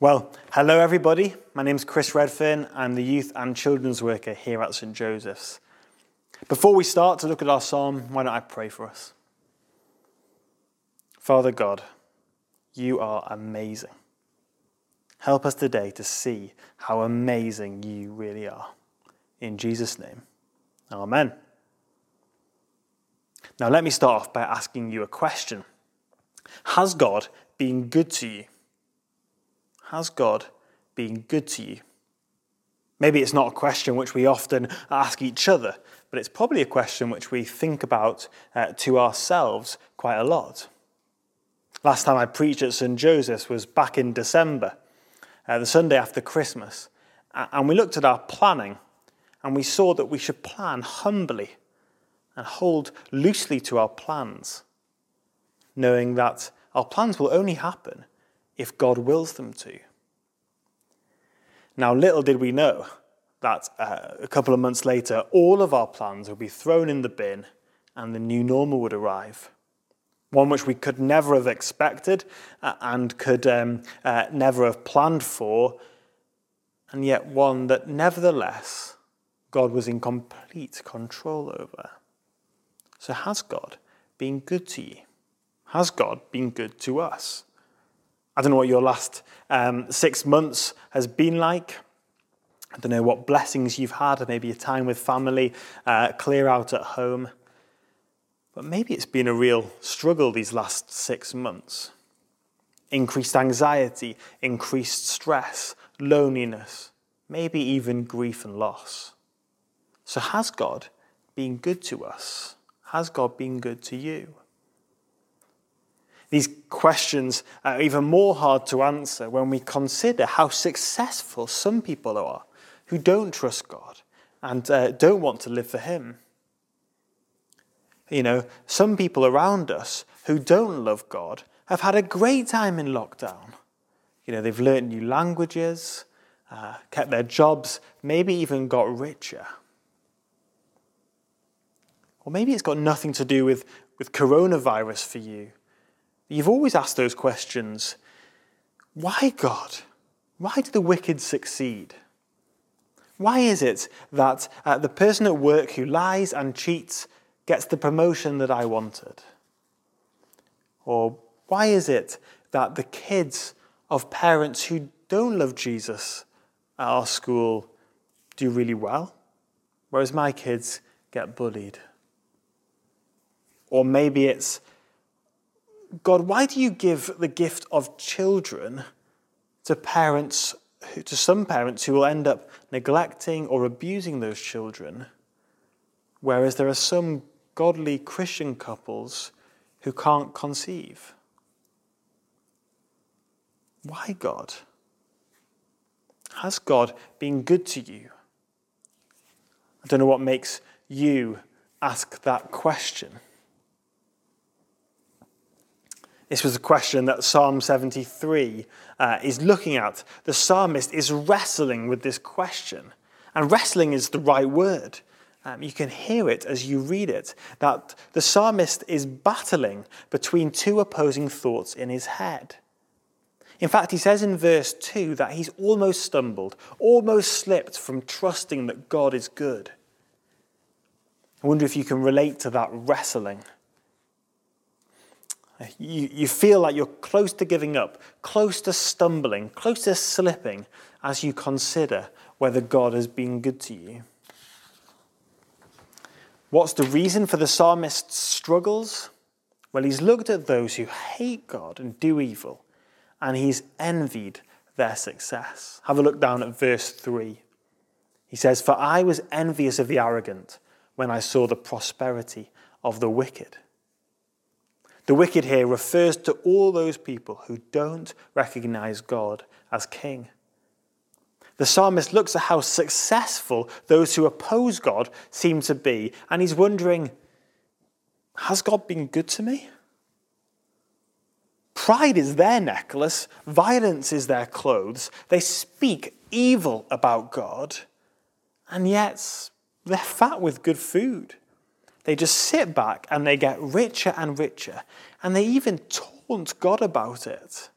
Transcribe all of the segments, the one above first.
Well, hello everybody. My name's Chris Redfern. I'm the youth and children's worker here at St Joseph's. Before we start to look at our psalm, why don't I pray for us? Father God, you are amazing. Help us today to see how amazing you really are. In Jesus' name, Amen. Now, let me start off by asking you a question Has God been good to you? Has God been good to you? Maybe it's not a question which we often ask each other, but it's probably a question which we think about uh, to ourselves quite a lot. Last time I preached at St. Joseph's was back in December, uh, the Sunday after Christmas, and we looked at our planning and we saw that we should plan humbly and hold loosely to our plans, knowing that our plans will only happen if God wills them to. Now, little did we know that uh, a couple of months later, all of our plans would be thrown in the bin and the new normal would arrive. One which we could never have expected uh, and could um, uh, never have planned for, and yet one that nevertheless God was in complete control over. So, has God been good to you? Has God been good to us? I don't know what your last um, six months has been like. I don't know what blessings you've had, maybe a time with family, uh, clear out at home. But maybe it's been a real struggle these last six months. Increased anxiety, increased stress, loneliness, maybe even grief and loss. So, has God been good to us? Has God been good to you? These questions are even more hard to answer when we consider how successful some people are who don't trust God and uh, don't want to live for Him. You know, some people around us who don't love God have had a great time in lockdown. You know, they've learned new languages, uh, kept their jobs, maybe even got richer. Or maybe it's got nothing to do with, with coronavirus for you. You've always asked those questions why God? Why do the wicked succeed? Why is it that uh, the person at work who lies and cheats gets the promotion that I wanted? Or why is it that the kids of parents who don't love Jesus at our school do really well, whereas my kids get bullied? Or maybe it's God, why do you give the gift of children to parents, to some parents who will end up neglecting or abusing those children, whereas there are some godly Christian couples who can't conceive? Why, God? Has God been good to you? I don't know what makes you ask that question. This was a question that Psalm 73 uh, is looking at. The psalmist is wrestling with this question. And wrestling is the right word. Um, you can hear it as you read it, that the psalmist is battling between two opposing thoughts in his head. In fact, he says in verse 2 that he's almost stumbled, almost slipped from trusting that God is good. I wonder if you can relate to that wrestling. You, you feel like you're close to giving up, close to stumbling, close to slipping as you consider whether God has been good to you. What's the reason for the psalmist's struggles? Well, he's looked at those who hate God and do evil, and he's envied their success. Have a look down at verse 3. He says, For I was envious of the arrogant when I saw the prosperity of the wicked. The wicked here refers to all those people who don't recognize God as king. The psalmist looks at how successful those who oppose God seem to be, and he's wondering Has God been good to me? Pride is their necklace, violence is their clothes. They speak evil about God, and yet they're fat with good food. They just sit back and they get richer and richer, and they even taunt God about it.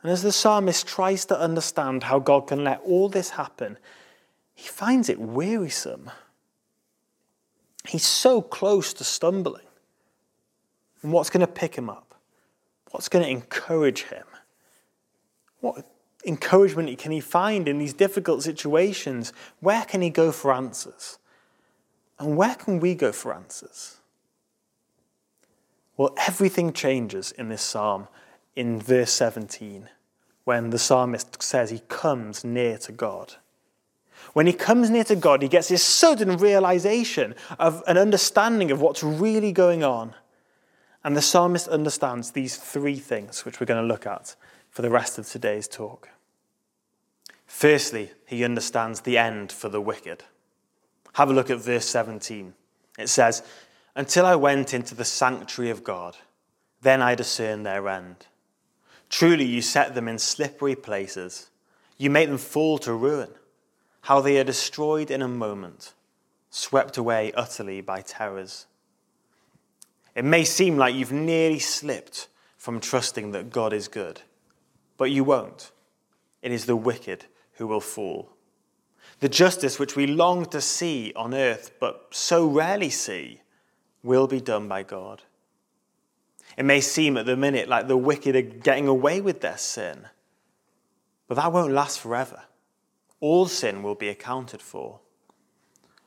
And as the psalmist tries to understand how God can let all this happen, he finds it wearisome. He's so close to stumbling. And what's going to pick him up? What's going to encourage him? What encouragement can he find in these difficult situations? Where can he go for answers? And where can we go for answers? Well, everything changes in this psalm in verse 17 when the psalmist says he comes near to God. When he comes near to God, he gets this sudden realization of an understanding of what's really going on. And the psalmist understands these three things, which we're going to look at for the rest of today's talk. Firstly, he understands the end for the wicked. Have a look at verse 17. It says, Until I went into the sanctuary of God, then I discerned their end. Truly, you set them in slippery places. You make them fall to ruin. How they are destroyed in a moment, swept away utterly by terrors. It may seem like you've nearly slipped from trusting that God is good, but you won't. It is the wicked who will fall. The justice which we long to see on earth, but so rarely see, will be done by God. It may seem at the minute like the wicked are getting away with their sin, but that won't last forever. All sin will be accounted for.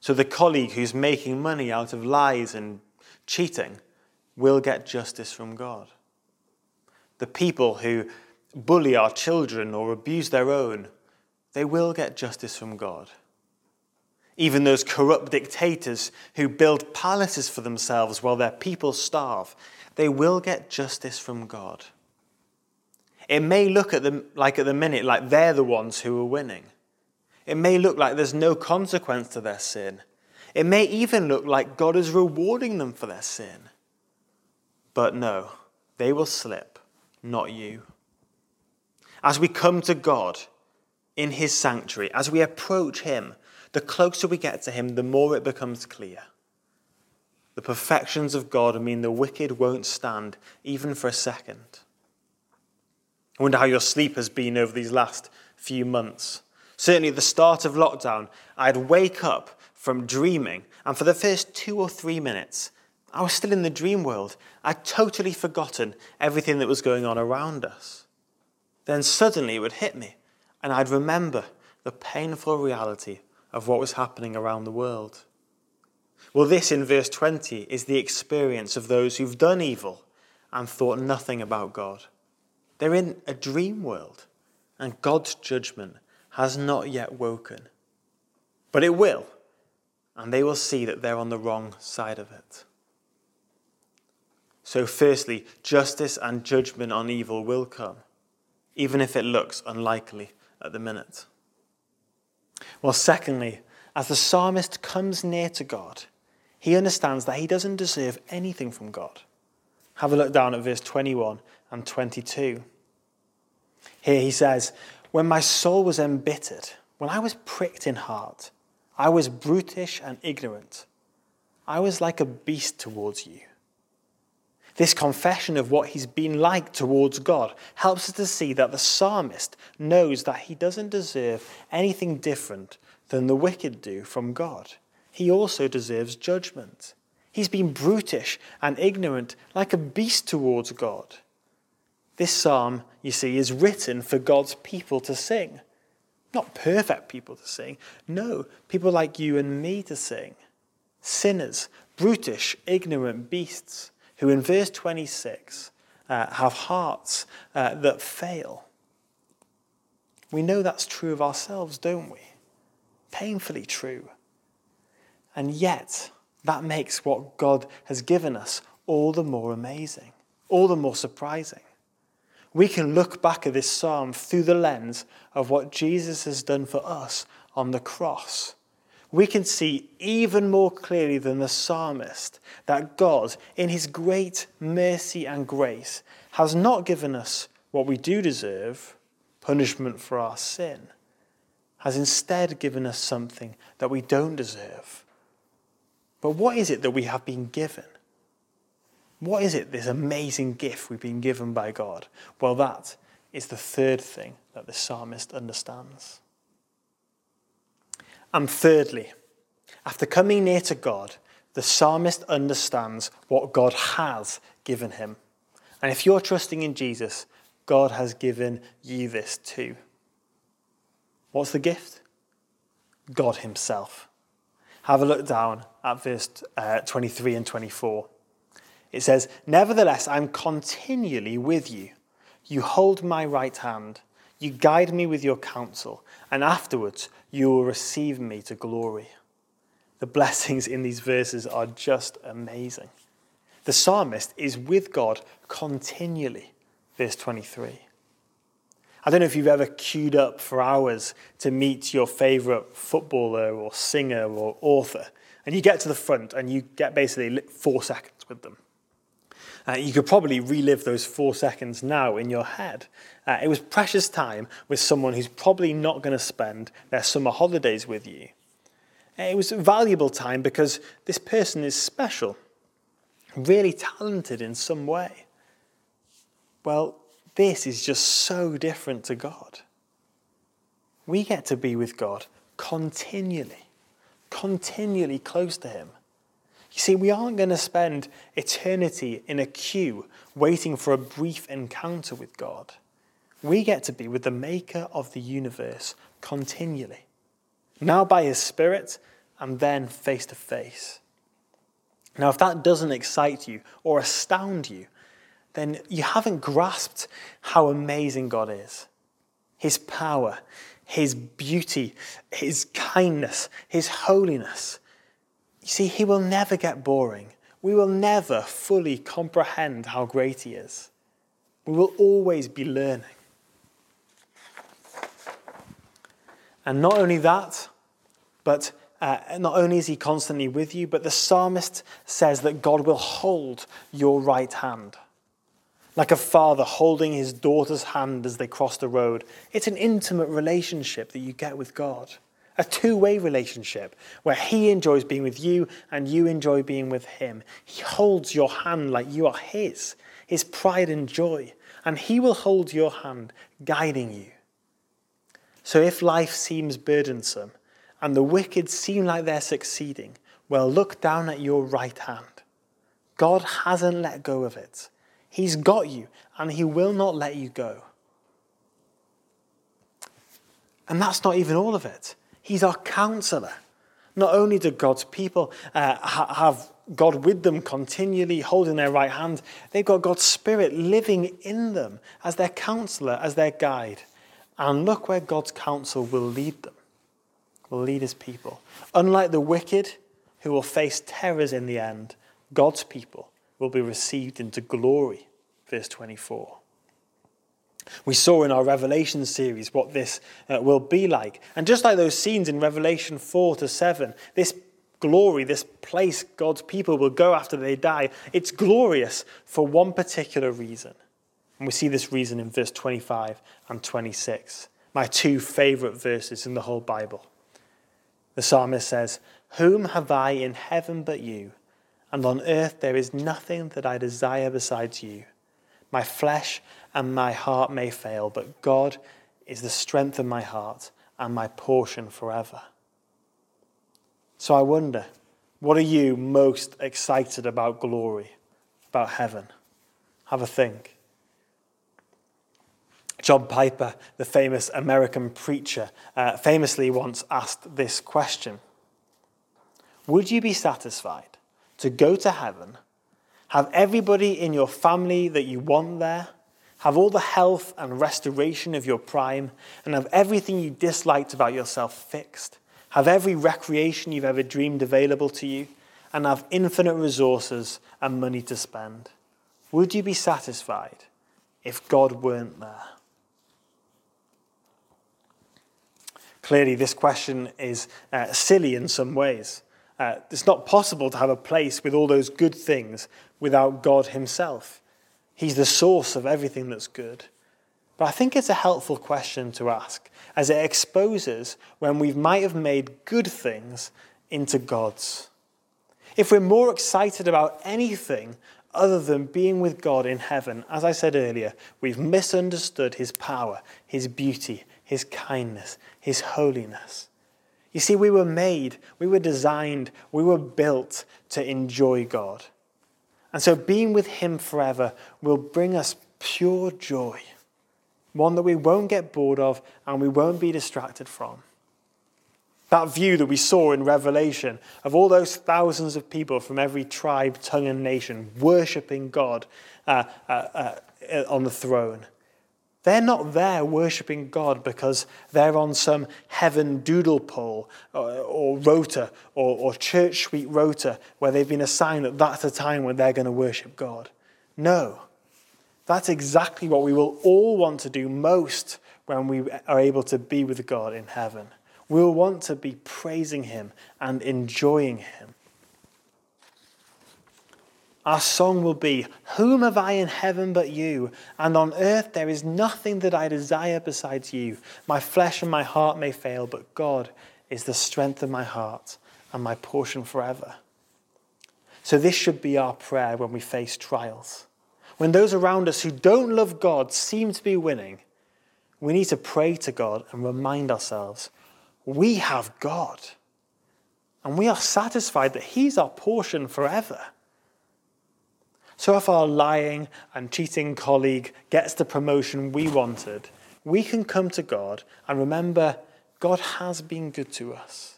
So the colleague who's making money out of lies and cheating will get justice from God. The people who bully our children or abuse their own, they will get justice from God. Even those corrupt dictators who build palaces for themselves while their people starve, they will get justice from God. It may look at them like at the minute like they're the ones who are winning. It may look like there's no consequence to their sin. It may even look like God is rewarding them for their sin. But no, they will slip, not you. As we come to God in His sanctuary, as we approach Him, the closer we get to Him, the more it becomes clear. The perfections of God mean the wicked won't stand even for a second. I wonder how your sleep has been over these last few months. Certainly, at the start of lockdown, I'd wake up from dreaming, and for the first two or three minutes, I was still in the dream world. I'd totally forgotten everything that was going on around us. Then suddenly it would hit me, and I'd remember the painful reality of what was happening around the world. Well, this in verse 20 is the experience of those who've done evil and thought nothing about God. They're in a dream world, and God's judgment has not yet woken. But it will, and they will see that they're on the wrong side of it. So, firstly, justice and judgment on evil will come, even if it looks unlikely at the minute. Well, secondly, as the psalmist comes near to God, he understands that he doesn't deserve anything from God. Have a look down at verse 21 and 22. Here he says, When my soul was embittered, when I was pricked in heart, I was brutish and ignorant. I was like a beast towards you. This confession of what he's been like towards God helps us to see that the psalmist knows that he doesn't deserve anything different than the wicked do from God he also deserves judgment. He's been brutish and ignorant, like a beast towards God. This psalm, you see, is written for God's people to sing. Not perfect people to sing, no, people like you and me to sing. Sinners, brutish, ignorant beasts, who in verse 26 uh, have hearts uh, that fail. We know that's true of ourselves, don't we? Painfully true. And yet, that makes what God has given us all the more amazing, all the more surprising. We can look back at this psalm through the lens of what Jesus has done for us on the cross. We can see even more clearly than the psalmist that God, in his great mercy and grace, has not given us what we do deserve, punishment for our sin, has instead given us something that we don't deserve but what is it that we have been given? What is it, this amazing gift we've been given by God? Well, that is the third thing that the psalmist understands. And thirdly, after coming near to God, the psalmist understands what God has given him. And if you're trusting in Jesus, God has given you this too. What's the gift? God Himself. Have a look down at verse uh, 23 and 24. It says, Nevertheless, I'm continually with you. You hold my right hand. You guide me with your counsel, and afterwards you will receive me to glory. The blessings in these verses are just amazing. The psalmist is with God continually. Verse 23. I don't know if you've ever queued up for hours to meet your favourite footballer or singer or author, and you get to the front and you get basically four seconds with them. Uh, you could probably relive those four seconds now in your head. Uh, it was precious time with someone who's probably not going to spend their summer holidays with you. Uh, it was valuable time because this person is special, really talented in some way. Well, this is just so different to God. We get to be with God continually, continually close to Him. You see, we aren't going to spend eternity in a queue waiting for a brief encounter with God. We get to be with the Maker of the universe continually, now by His Spirit and then face to face. Now, if that doesn't excite you or astound you, then you haven't grasped how amazing God is. His power, His beauty, His kindness, His holiness. You see, He will never get boring. We will never fully comprehend how great He is. We will always be learning. And not only that, but uh, not only is He constantly with you, but the psalmist says that God will hold your right hand like a father holding his daughter's hand as they cross the road. It's an intimate relationship that you get with God, a two way relationship where he enjoys being with you and you enjoy being with him. He holds your hand like you are his, his pride and joy, and he will hold your hand, guiding you. So if life seems burdensome and the wicked seem like they're succeeding, well, look down at your right hand. God hasn't let go of it. He's got you, and He will not let you go. And that's not even all of it. He's our counselor. Not only do God's people uh, ha- have God with them continually holding their right hand, they've got God's Spirit living in them as their counselor, as their guide. And look where God's counsel will lead them, will lead his people. Unlike the wicked, who will face terrors in the end, God's people will be received into glory. Verse 24. We saw in our Revelation series what this uh, will be like. And just like those scenes in Revelation 4 to 7, this glory, this place God's people will go after they die, it's glorious for one particular reason. And we see this reason in verse 25 and 26, my two favorite verses in the whole Bible. The psalmist says, Whom have I in heaven but you? and on earth there is nothing that I desire besides you. My flesh and my heart may fail, but God is the strength of my heart and my portion forever. So I wonder, what are you most excited about glory, about heaven? Have a think. John Piper, the famous American preacher, uh, famously once asked this question Would you be satisfied to go to heaven, have everybody in your family that you want there, have all the health and restoration of your prime, and have everything you disliked about yourself fixed, have every recreation you've ever dreamed available to you, and have infinite resources and money to spend? Would you be satisfied if God weren't there? Clearly, this question is uh, silly in some ways. Uh, it's not possible to have a place with all those good things without God Himself. He's the source of everything that's good. But I think it's a helpful question to ask, as it exposes when we might have made good things into gods. If we're more excited about anything other than being with God in heaven, as I said earlier, we've misunderstood his power, his beauty, his kindness, his holiness. You see, we were made, we were designed, we were built to enjoy God. And so being with him forever will bring us pure joy, one that we won't get bored of and we won't be distracted from. That view that we saw in Revelation of all those thousands of people from every tribe, tongue, and nation worshipping God uh, uh, uh, on the throne. They're not there worshipping God because they're on some heaven Doodle poll or, uh, or rota or, or ChurchSuite rota where they've been assigned that that's a time when they're going to worship God. No. That's exactly what we will all want to do most when we are able to be with God in heaven. We'll want to be praising Him and enjoying Him. Our song will be, Whom have I in heaven but you? And on earth there is nothing that I desire besides you. My flesh and my heart may fail, but God is the strength of my heart and my portion forever. So, this should be our prayer when we face trials. When those around us who don't love God seem to be winning, we need to pray to God and remind ourselves we have God. And we are satisfied that He's our portion forever. So if our lying and cheating colleague gets the promotion we wanted, we can come to God and remember God has been good to us.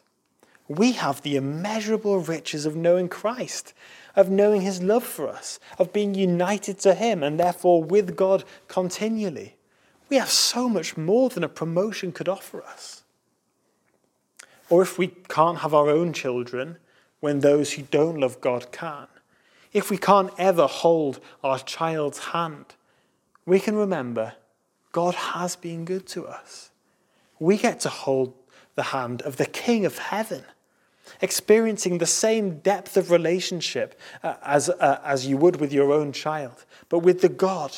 We have the immeasurable riches of knowing Christ, of knowing His love for us, of being united to Him and therefore with God continually. We have so much more than a promotion could offer us. Or if we can't have our own children when those who don't love God can, if we can't ever hold our child's hand, we can remember God has been good to us. We get to hold the hand of the King of heaven, experiencing the same depth of relationship uh, as, uh, as you would with your own child, but with the God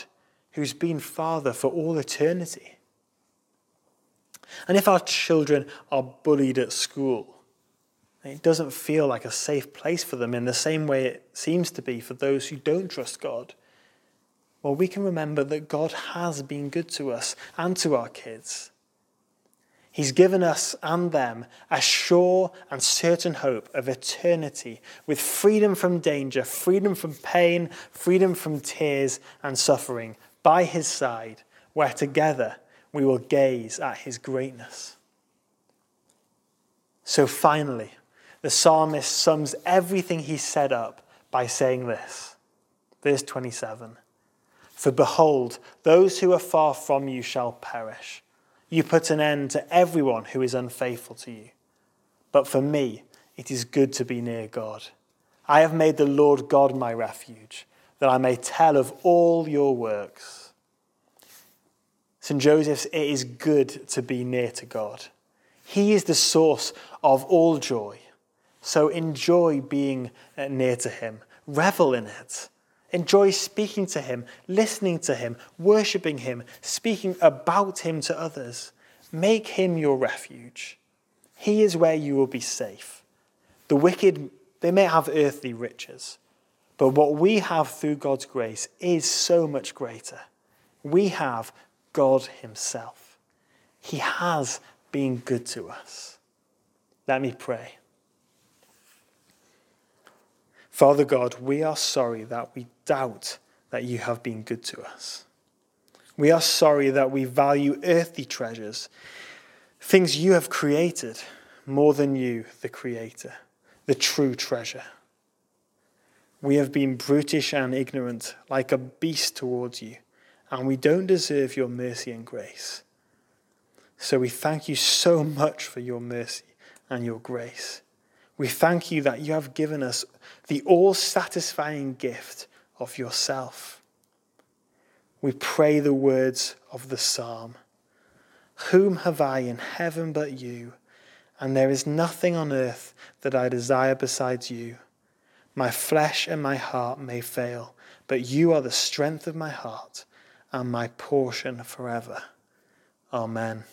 who's been Father for all eternity. And if our children are bullied at school, it doesn't feel like a safe place for them in the same way it seems to be for those who don't trust God. Well, we can remember that God has been good to us and to our kids. He's given us and them a sure and certain hope of eternity with freedom from danger, freedom from pain, freedom from tears and suffering by His side, where together we will gaze at his greatness. So finally, the psalmist sums everything he set up by saying this. Verse 27 For behold, those who are far from you shall perish. You put an end to everyone who is unfaithful to you. But for me, it is good to be near God. I have made the Lord God my refuge, that I may tell of all your works. St. Joseph's, it is good to be near to God. He is the source of all joy. So enjoy being uh, near to Him, revel in it. Enjoy speaking to Him, listening to Him, worshipping Him, speaking about Him to others. Make Him your refuge. He is where you will be safe. The wicked, they may have earthly riches, but what we have through God's grace is so much greater. We have God Himself. He has been good to us. Let me pray. Father God, we are sorry that we doubt that you have been good to us. We are sorry that we value earthly treasures, things you have created, more than you, the Creator, the true treasure. We have been brutish and ignorant, like a beast towards you and we don't deserve your mercy and grace. So we thank you so much for your mercy and your grace. We thank you that you have given us the all satisfying gift of yourself. We pray the words of the psalm Whom have I in heaven but you? And there is nothing on earth that I desire besides you. My flesh and my heart may fail, but you are the strength of my heart and my portion forever. Amen.